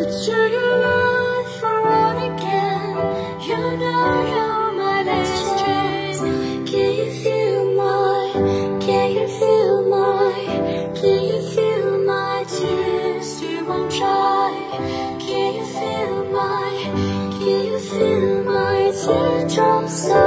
to turn around all again. You know you're my last friend. Can you feel my? Can you feel my? Can you feel my tears? They won't dry. Can you feel my? Can you feel my teardrops?